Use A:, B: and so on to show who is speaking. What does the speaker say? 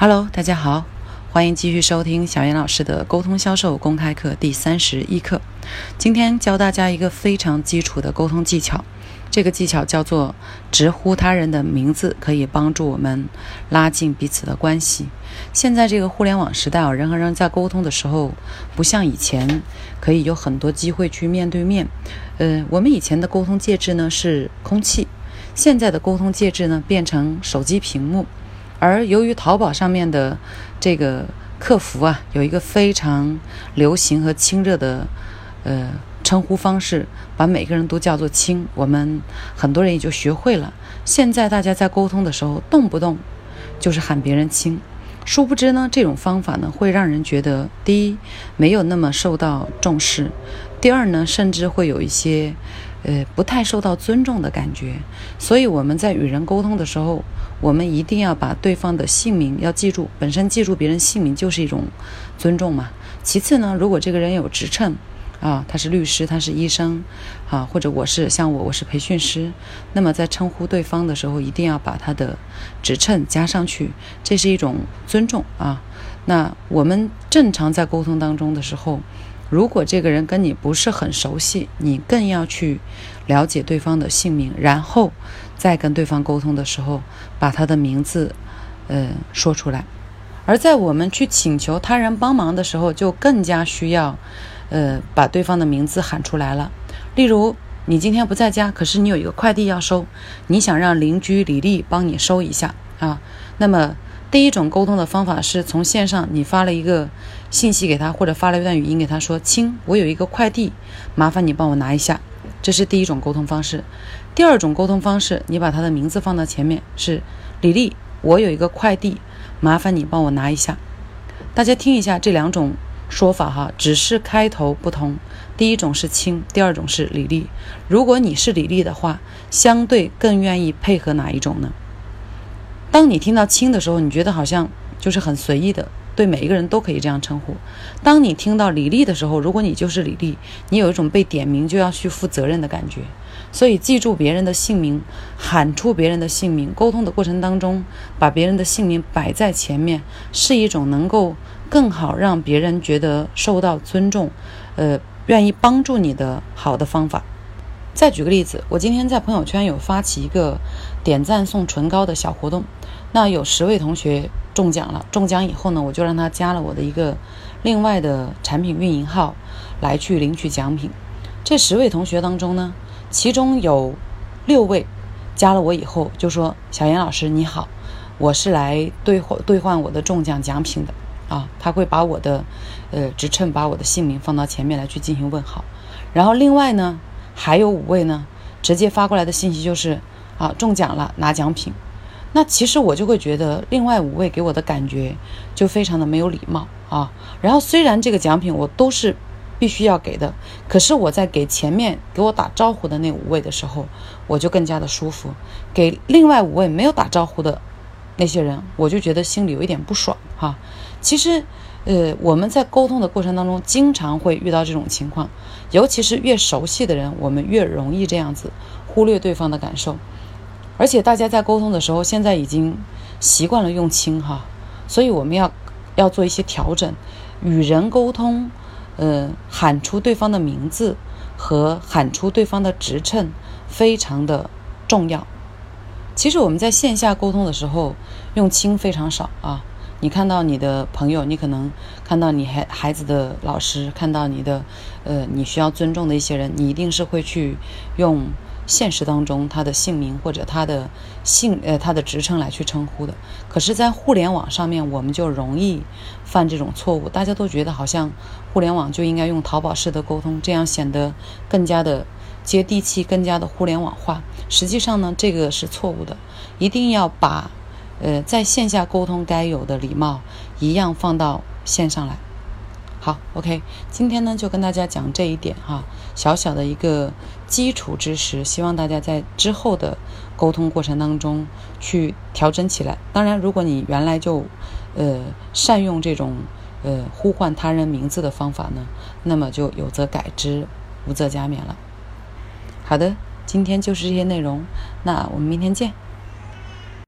A: Hello，大家好，欢迎继续收听小严老师的沟通销售公开课第三十一课。今天教大家一个非常基础的沟通技巧，这个技巧叫做直呼他人的名字，可以帮助我们拉近彼此的关系。现在这个互联网时代啊，人和人在沟通的时候，不像以前可以有很多机会去面对面。呃，我们以前的沟通介质呢是空气，现在的沟通介质呢变成手机屏幕。而由于淘宝上面的这个客服啊，有一个非常流行和亲热的呃称呼方式，把每个人都叫做亲，我们很多人也就学会了。现在大家在沟通的时候，动不动就是喊别人亲，殊不知呢，这种方法呢会让人觉得，第一没有那么受到重视，第二呢，甚至会有一些。呃，不太受到尊重的感觉，所以我们在与人沟通的时候，我们一定要把对方的姓名要记住，本身记住别人姓名就是一种尊重嘛。其次呢，如果这个人有职称，啊，他是律师，他是医生，啊，或者我是像我，我是培训师，那么在称呼对方的时候，一定要把他的职称加上去，这是一种尊重啊。那我们正常在沟通当中的时候。如果这个人跟你不是很熟悉，你更要去了解对方的姓名，然后再跟对方沟通的时候，把他的名字，呃，说出来。而在我们去请求他人帮忙的时候，就更加需要，呃，把对方的名字喊出来了。例如，你今天不在家，可是你有一个快递要收，你想让邻居李丽帮你收一下啊，那么。第一种沟通的方法是从线上，你发了一个信息给他，或者发了一段语音给他说：“亲，我有一个快递，麻烦你帮我拿一下。”这是第一种沟通方式。第二种沟通方式，你把他的名字放到前面，是李丽，我有一个快递，麻烦你帮我拿一下。大家听一下这两种说法哈，只是开头不同。第一种是亲，第二种是李丽。如果你是李丽的话，相对更愿意配合哪一种呢？当你听到“亲”的时候，你觉得好像就是很随意的，对每一个人都可以这样称呼。当你听到“李丽”的时候，如果你就是李丽，你有一种被点名就要去负责任的感觉。所以，记住别人的姓名，喊出别人的姓名，沟通的过程当中，把别人的姓名摆在前面，是一种能够更好让别人觉得受到尊重，呃，愿意帮助你的好的方法。再举个例子，我今天在朋友圈有发起一个点赞送唇膏的小活动，那有十位同学中奖了。中奖以后呢，我就让他加了我的一个另外的产品运营号，来去领取奖品。这十位同学当中呢，其中有六位加了我以后就说：“小严老师你好，我是来兑兑换我的中奖奖品的啊。”他会把我的呃职称、把我的姓名放到前面来去进行问好。然后另外呢。还有五位呢，直接发过来的信息就是，啊中奖了拿奖品，那其实我就会觉得另外五位给我的感觉就非常的没有礼貌啊。然后虽然这个奖品我都是必须要给的，可是我在给前面给我打招呼的那五位的时候，我就更加的舒服。给另外五位没有打招呼的那些人，我就觉得心里有一点不爽哈。其实。呃，我们在沟通的过程当中，经常会遇到这种情况，尤其是越熟悉的人，我们越容易这样子忽略对方的感受。而且大家在沟通的时候，现在已经习惯了用亲哈，所以我们要要做一些调整。与人沟通，呃，喊出对方的名字和喊出对方的职称非常的重要。其实我们在线下沟通的时候，用亲非常少啊。你看到你的朋友，你可能看到你孩孩子的老师，看到你的，呃，你需要尊重的一些人，你一定是会去用现实当中他的姓名或者他的姓呃他的职称来去称呼的。可是，在互联网上面，我们就容易犯这种错误。大家都觉得好像互联网就应该用淘宝式的沟通，这样显得更加的接地气，更加的互联网化。实际上呢，这个是错误的，一定要把。呃，在线下沟通该有的礼貌，一样放到线上来。好，OK，今天呢就跟大家讲这一点哈，小小的一个基础知识，希望大家在之后的沟通过程当中去调整起来。当然，如果你原来就呃善用这种呃呼唤他人名字的方法呢，那么就有则改之，无则加勉了。好的，今天就是这些内容，那我们明天见。